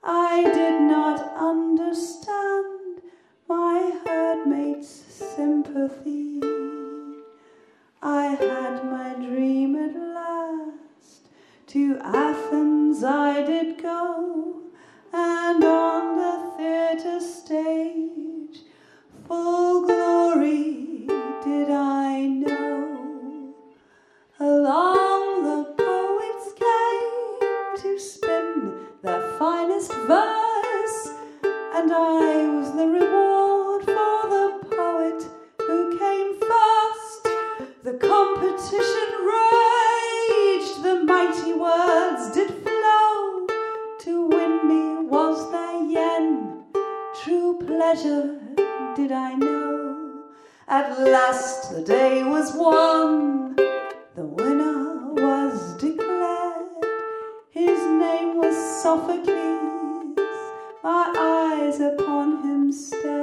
I did not understand my herdmate's sympathy. I had my dream at last. To Athens I did go, and on the theatre stage, full verse, and I was the reward for the poet who came first. The competition raged, the mighty words did flow. To win me was their yen, true pleasure did I know. At last the day was won, the winner was declared. His name was Sophocles, my eyes upon him stared.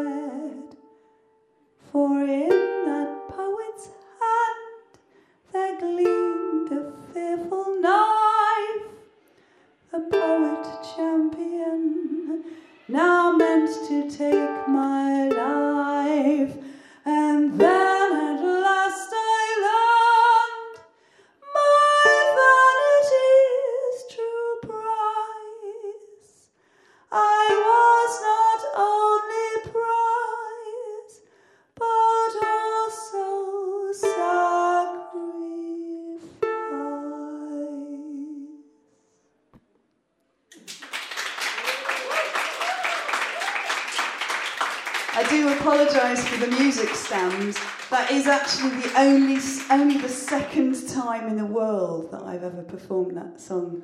Actually the only, only the second time in the world that I've ever performed that song,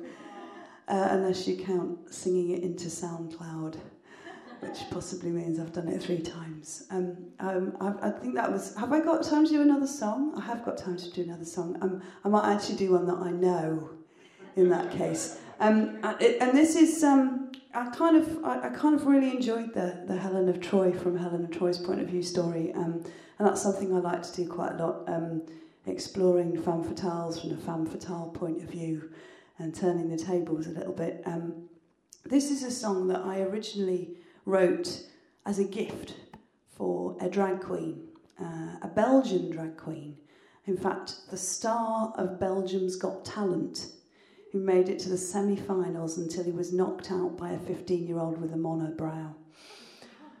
uh, unless you count singing it into SoundCloud, which possibly means I've done it three times. Um, um, I, I think that was. Have I got time to do another song? I have got time to do another song. Um, I might actually do one that I know. In that case, Um, and it- and this is, um, I kind of, I, I kind of really enjoyed the, the Helen of Troy from Helen of Troy's point of view story, um, and that's something I like to do quite a lot, um, exploring femme fatales from a femme fatale point of view, and turning the tables a little bit. Um, this is a song that I originally wrote as a gift for a drag queen, uh, a Belgian drag queen. In fact, the star of Belgium's Got Talent, who made it to the semi finals until he was knocked out by a 15 year old with a monobrow.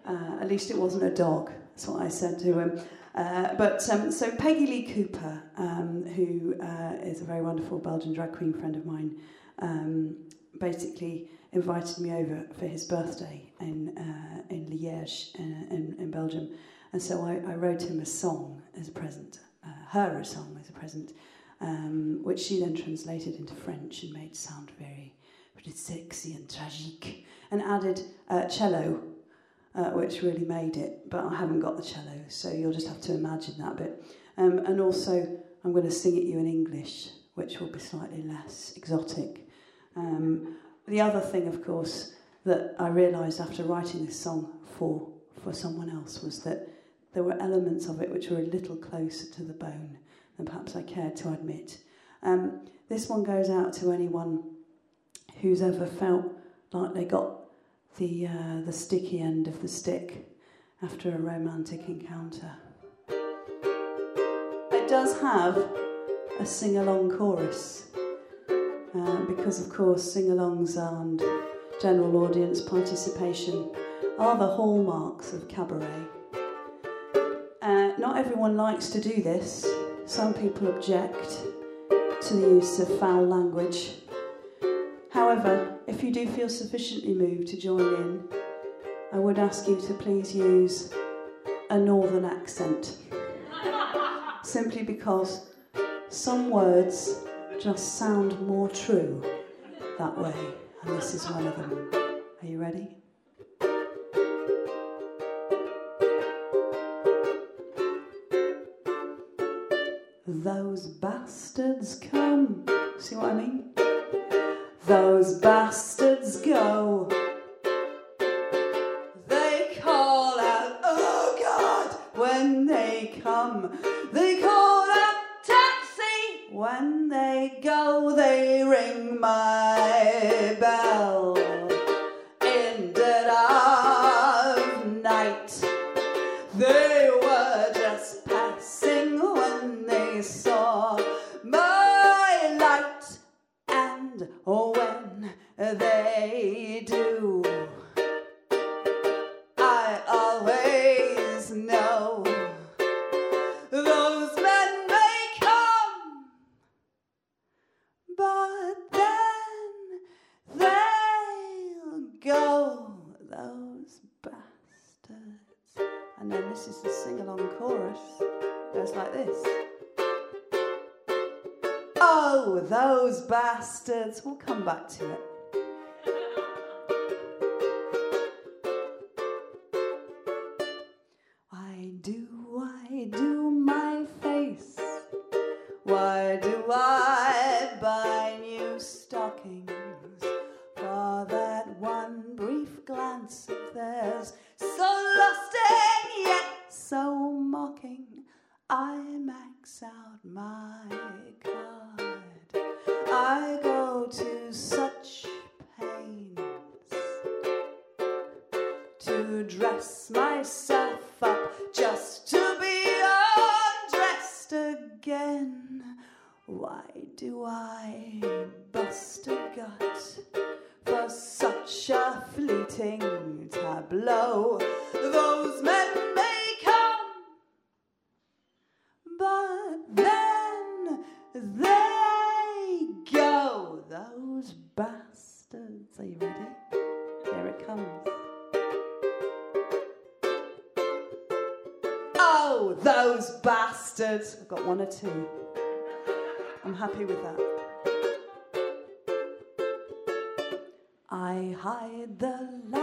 Uh, at least it wasn't a dog, that's what I said to him. Uh, but um, so Peggy Lee Cooper, um, who uh, is a very wonderful Belgian drag queen friend of mine, um, basically invited me over for his birthday in uh, in Liège uh, in, in Belgium, and so I, I wrote him a song as a present, uh, her a song as a present, um, which she then translated into French and made sound very, very sexy and tragique, and added uh, cello uh, which really made it. But I haven't got the cello, so you'll just have to imagine that bit. Um, and also, I'm going to sing at you in English, which will be slightly less exotic. Um, the other thing, of course, that I realised after writing this song for for someone else was that there were elements of it which were a little closer to the bone than perhaps I cared to admit. Um, this one goes out to anyone who's ever felt like they got the, uh, the sticky end of the stick after a romantic encounter. It does have a sing along chorus uh, because, of course, sing alongs and general audience participation are the hallmarks of cabaret. Uh, not everyone likes to do this. Some people object to the use of foul language. However, if you do feel sufficiently moved to join in, I would ask you to please use a northern accent. Simply because some words just sound more true that way, and this is one of them. Are you ready? Those bastards come. See what I mean? Those bastards go. Two. I'm happy with that. I hide the life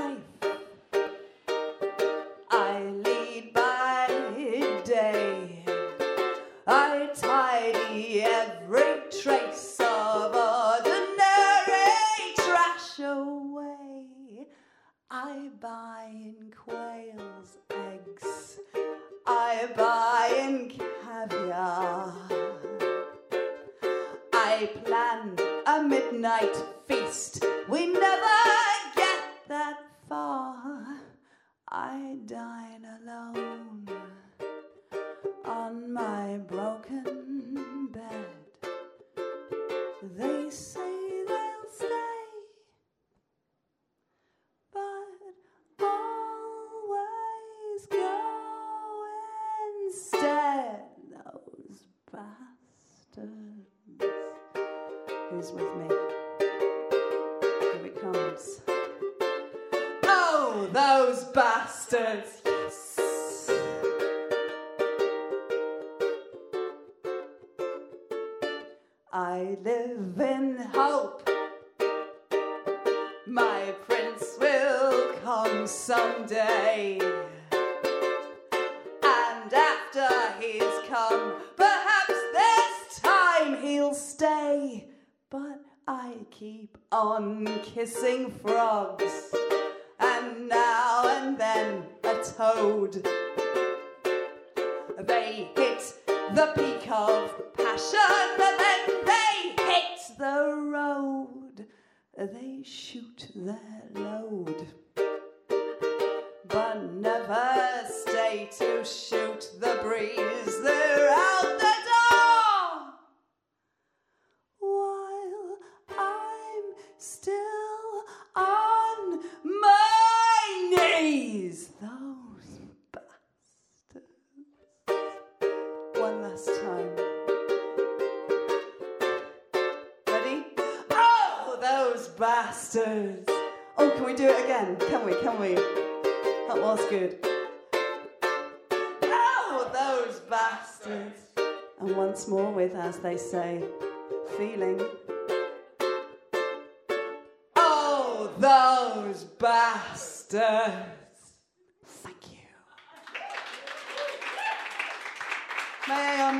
They say they'll stay, but always go instead. Those bastards. Who's with me? Here it comes. Oh, those bastards! On kissing frogs, and now and then a toad. They hit the peak of passion, and then they hit the road. They shoot their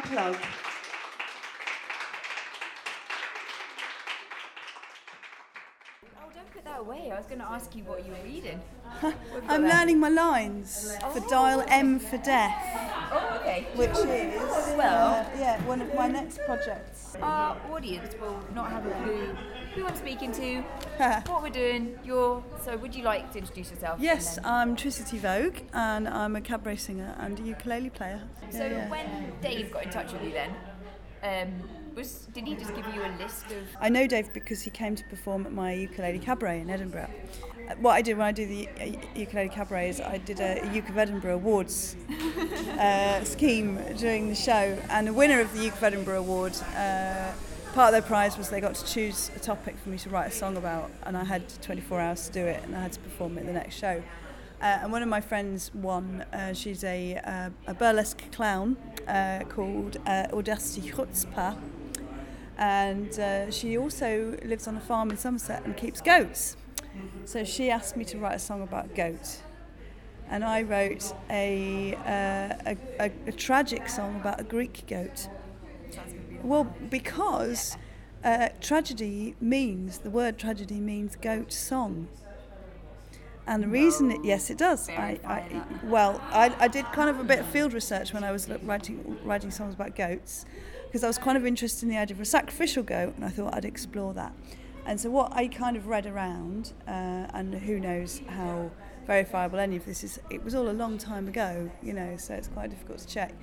unplug? Oh, don't put that away. I was going to ask you what you were reading. I'm learning my lines for Dial M for Death. Oh, okay. Which is Well- uh, yeah, one of my next projects. Our audience will not have a clue who I'm speaking to, what we're doing. You're so. Would you like to introduce yourself? Yes, I'm Tricity Vogue, and I'm a cabaret singer and a ukulele player. So Yeah, yeah. when Dave got in touch with you, then um, was did he just give you a list of? I know Dave because he came to perform at my ukulele cabaret in Edinburgh. Uh, What I did when I do the uh, ukulele cabaret is I did a, a Uke of Edinburgh Awards uh, scheme during the show, and the winner of the Uke of Edinburgh Award, uh, part of their prize was they got to choose a topic for me to write a song about, and I had 24 hours to do it, and I had to perform it the next show. Uh, and one of my friends won. Uh, she's a, uh, a burlesque clown uh, called uh, Audacity Chutzpah and uh, she also lives on a farm in Somerset and keeps goats. So she asked me to write a song about goat, and I wrote a, a, a, a tragic song about a Greek goat. Well, because uh, tragedy means the word tragedy means goat song. And the reason, it, yes, it does. I, I, well, I, I did kind of a bit of field research when I was writing writing songs about goats, because I was kind of interested in the idea of a sacrificial goat, and I thought I'd explore that. And so what I kind of read around, uh, and who knows how verifiable any of this is. It was all a long time ago, you know, so it's quite difficult to check.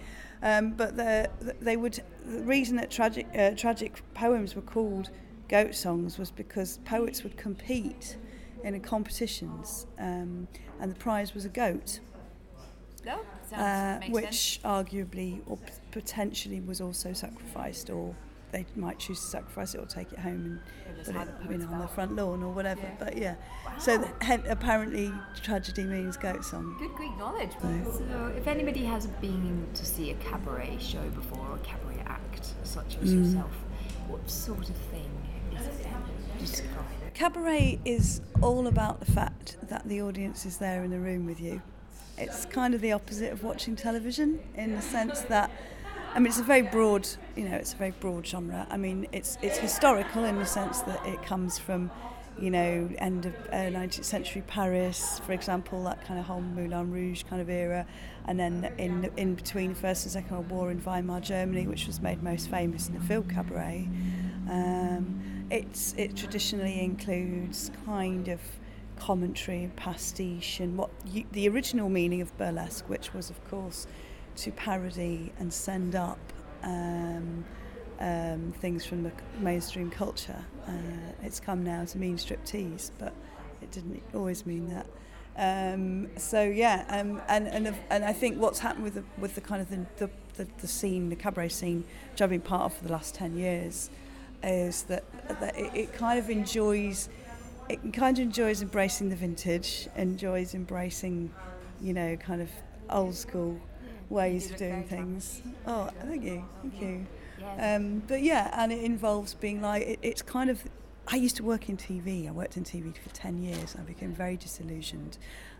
Um, but the, they would the reason that tragic uh, tragic poems were called goat songs was because poets would compete in competitions, um, and the prize was a goat. No, uh, which sense. arguably or potentially was also sacrificed, or they might choose to sacrifice it or take it home and put it you know, on the front lawn or whatever. But yeah, so the, apparently tragedy means goat song. Good Greek knowledge. So, if anybody hasn't been to see a cabaret show before or a cabaret act, such as Mm. yourself, what sort of thing is it? Describe it. Cabaret is all about the fact that the audience is there in the room with you. It's kind of the opposite of watching television in the sense that, I mean, it's a very broad, you know, it's a very broad genre. I mean, it's it's historical in the sense that it comes from you know, end of uh, 19th century Paris, for example, that kind of whole Moulin Rouge kind of era, and then in in between the First and Second World War in Weimar, Germany, which was made most famous in the film Cabaret. Um, it's it traditionally includes kind of commentary and pastiche and what you, the original meaning of burlesque, which was of course to parody and send up. Um, um, things from the mainstream culture. Uh, it's come now to mean striptease, but it didn't always mean that. Um, so yeah, um, and and and I think what's happened with the with the kind of the the, the, the scene, the cabaret scene, which I've been part of for the last ten years, is that that it, it kind of enjoys. It kind of enjoys embracing the vintage, enjoys embracing, you know, kind of old school ways of doing things. Oh, thank you, thank you. Um, but yeah, and it involves being like, it, it's kind of, I used to work in TV. I worked in TV for 10 years. I became very disillusioned.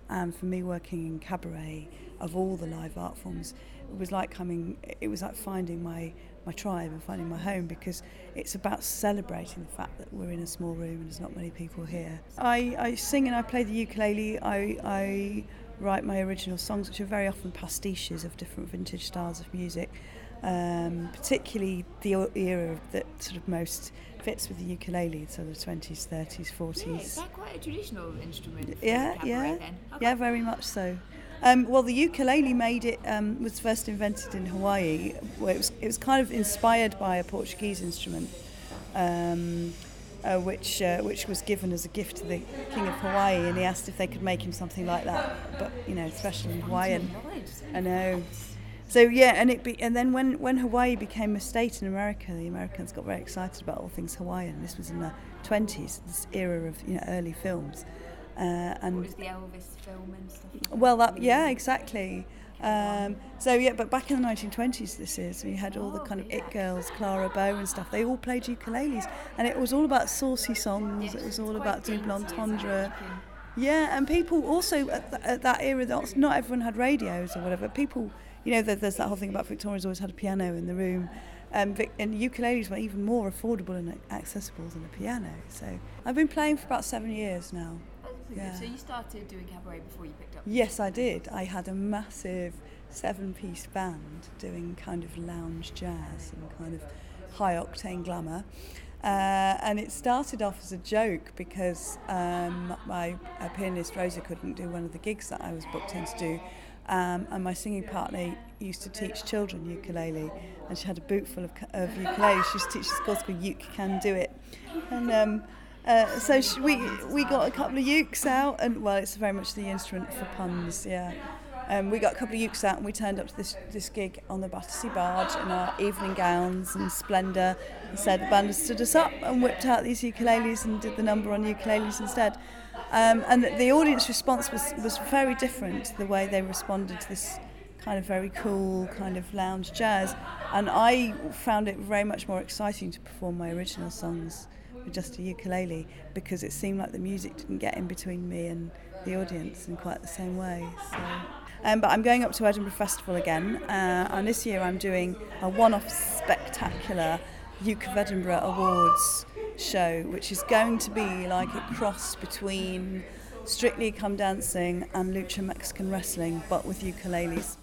And for me, working in cabaret, of all the live art forms, it was like coming, it was like finding my, my tribe and finding my home because it's about celebrating the fact that we're in a small room and there's not many people here. I, I sing and I play the ukulele. I, I write my original songs, which are very often pastiches of different vintage styles of music um, particularly the era that sort of most fits with the ukulele, so the 20s, 30s, 40s. Yeah, is that quite a traditional instrument? yeah, yeah, okay. yeah, very much so. Um, well, the ukulele made it um, was first invented in Hawaii, where it was it was kind of inspired by a Portuguese instrument, um, uh, which uh, which was given as a gift to the king of Hawaii, and he asked if they could make him something like that, but you know, especially in Hawaiian. I know. So yeah, and it be, and then when, when Hawaii became a state in America, the Americans got very excited about all things Hawaiian. This was in the 20s, this era of you know early films. Uh, and what was the Elvis film and stuff? Like well, that, yeah, exactly. Um, so yeah, but back in the 1920s, this is we had all the kind of it girls, Clara Bow and stuff. They all played ukuleles, and it was all about saucy songs. It was all about double entendre. Yeah, and people also at, th- at that era, not everyone had radios or whatever. People you know, there's that whole thing about Victoria's always had a piano in the room. Um, and ukuleles were even more affordable and accessible than a piano. So I've been playing for about seven years now. Yeah. So you started doing cabaret before you picked up? Yes, I did. I had a massive seven-piece band doing kind of lounge jazz and kind of high-octane glamour. Uh, and it started off as a joke because um, my pianist Rosa couldn't do one of the gigs that I was booked in to do. Um, and my singing partner used to teach children ukulele, and she had a boot full of, of ukuleles. She used to teach this course called Uke Can Do It. And um, uh, so she, we, we got a couple of ukes out, and well, it's very much the instrument for puns, yeah. Um, we got a couple of ukes out and we turned up to this, this gig on the Battersea Barge in our evening gowns and splendour and said the band stood us up and whipped out these ukuleles and did the number on ukuleles instead. Um, and the audience response was, was very different, the way they responded to this kind of very cool kind of lounge jazz. And I found it very much more exciting to perform my original songs with just a ukulele because it seemed like the music didn't get in between me and the audience in quite the same way. So. Um, but I'm going up to Edinburgh Festival again, uh, and this year I'm doing a one off spectacular Uke of Edinburgh Awards show, which is going to be like a cross between Strictly Come Dancing and Lucha Mexican Wrestling, but with ukuleles.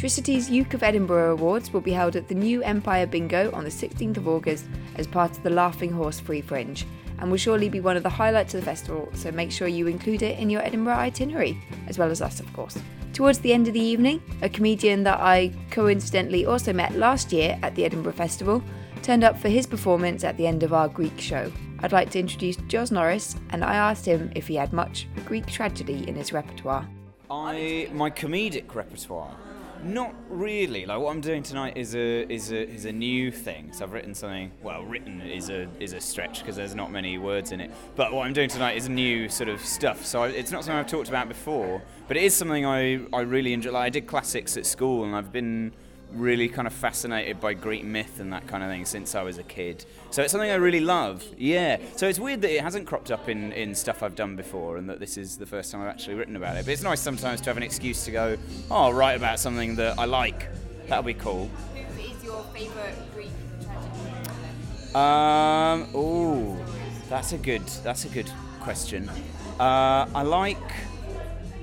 Tricity's Uke of Edinburgh Awards will be held at the New Empire Bingo on the 16th of August as part of the Laughing Horse Free Fringe and will surely be one of the highlights of the festival, so make sure you include it in your Edinburgh itinerary, as well as us, of course. Towards the end of the evening, a comedian that I coincidentally also met last year at the Edinburgh Festival turned up for his performance at the end of our Greek show. I'd like to introduce Joz Norris, and I asked him if he had much Greek tragedy in his repertoire. I my comedic repertoire not really. Like what I'm doing tonight is a is a is a new thing. So I've written something. Well, written is a is a stretch because there's not many words in it. But what I'm doing tonight is new sort of stuff. So I, it's not something I've talked about before, but it is something I I really enjoy. Like I did classics at school, and I've been really kind of fascinated by Greek myth and that kind of thing since I was a kid. So it's something I really love. Yeah. So it's weird that it hasn't cropped up in, in stuff I've done before and that this is the first time I've actually written about it. But it's nice sometimes to have an excuse to go, oh, I'll write about something that I like. That'll be cool. Who is your favourite Greek tragedy? Um. Oh, that's a good. That's a good question. Uh, I like.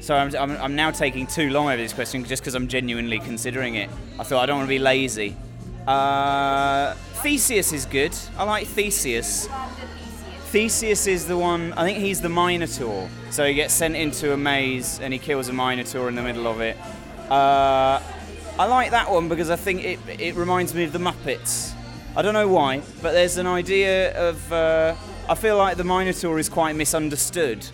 So I'm, I'm, I'm now taking too long over this question just because I'm genuinely considering it. I thought I don't want to be lazy. Uh, Theseus is good. I like Theseus. Theseus is the one. I think he's the Minotaur. So he gets sent into a maze and he kills a Minotaur in the middle of it. Uh, I like that one because I think it it reminds me of the Muppets. I don't know why, but there's an idea of. Uh, I feel like the Minotaur is quite misunderstood,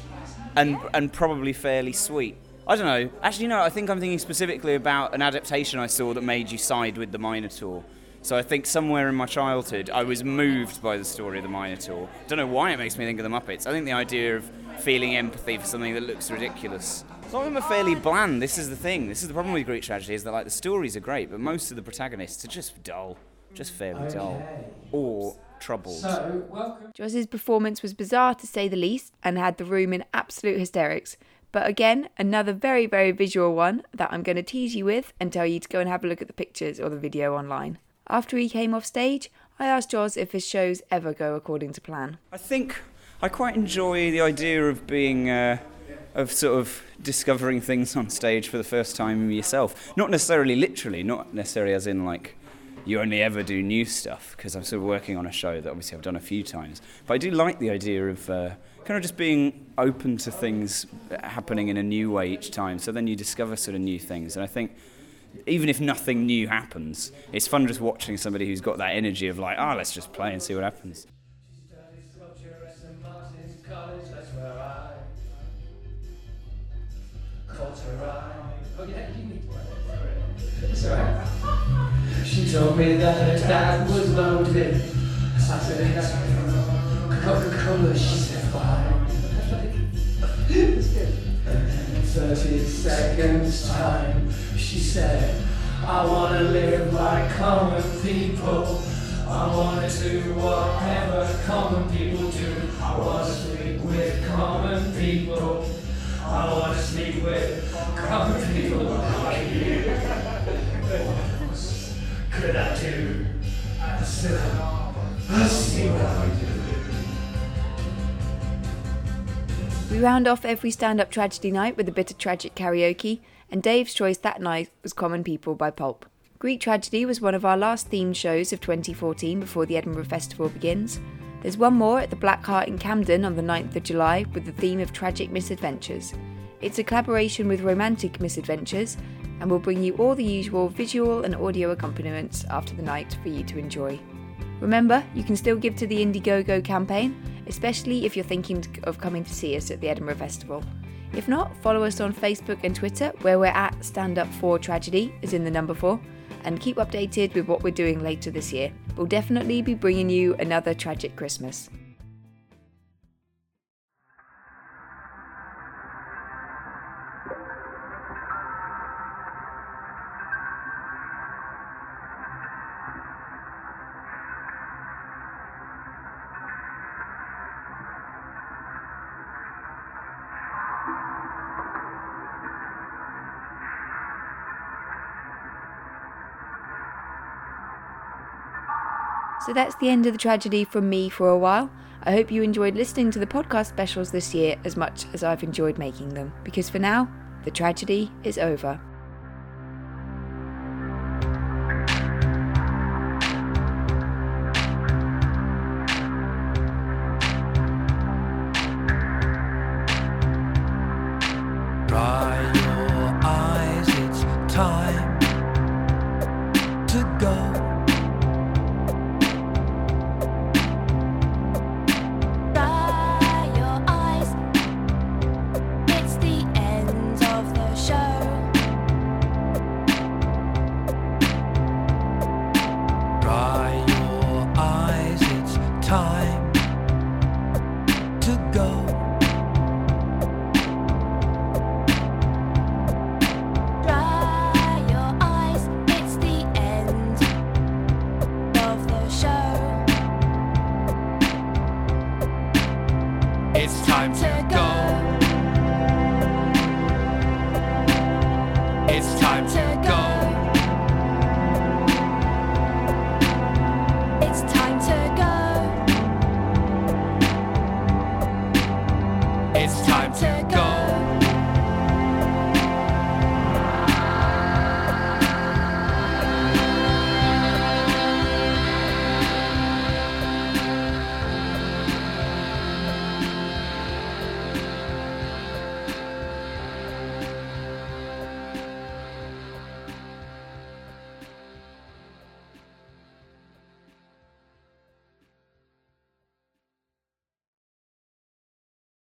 and and probably fairly sweet. I don't know. Actually, no. I think I'm thinking specifically about an adaptation I saw that made you side with the Minotaur. So I think somewhere in my childhood, I was moved by the story of the Minotaur. Don't know why it makes me think of the Muppets. I think the idea of feeling empathy for something that looks ridiculous. Some of them are fairly bland. This is the thing. This is the problem with Greek tragedy is that like the stories are great, but most of the protagonists are just dull, just fairly dull, or troubled. Joz's performance was bizarre to say the least and had the room in absolute hysterics. But again, another very, very visual one that I'm going to tease you with and tell you to go and have a look at the pictures or the video online. After he came off stage, I asked Joz if his shows ever go according to plan. I think I quite enjoy the idea of being, uh, of sort of discovering things on stage for the first time yourself. Not necessarily literally, not necessarily as in like you only ever do new stuff, because I'm sort of working on a show that obviously I've done a few times. But I do like the idea of uh, kind of just being open to things happening in a new way each time. So then you discover sort of new things. And I think even if nothing new happens, it's fun just watching somebody who's got that energy of like, ah, oh, let's just play and see what happens. She told me that her dad was loaded. I said, Coca-Cola, she said, fine. And in 30 seconds time, she said, I wanna live like common people. I wanna do whatever common people do. I wanna sleep with common people. I wanna sleep with common people round off every stand up tragedy night with a bit of tragic karaoke, and Dave's choice that night was Common People by Pulp. Greek Tragedy was one of our last themed shows of 2014 before the Edinburgh Festival begins. There's one more at the Black Heart in Camden on the 9th of July with the theme of tragic misadventures. It's a collaboration with Romantic Misadventures and will bring you all the usual visual and audio accompaniments after the night for you to enjoy. Remember, you can still give to the Indiegogo campaign, especially if you're thinking of coming to see us at the Edinburgh Festival. If not, follow us on Facebook and Twitter, where we're at Stand Up for Tragedy, is in the number four, and keep updated with what we're doing later this year. We'll definitely be bringing you another tragic Christmas. So that's the end of the tragedy from me for a while. I hope you enjoyed listening to the podcast specials this year as much as I've enjoyed making them, because for now, the tragedy is over.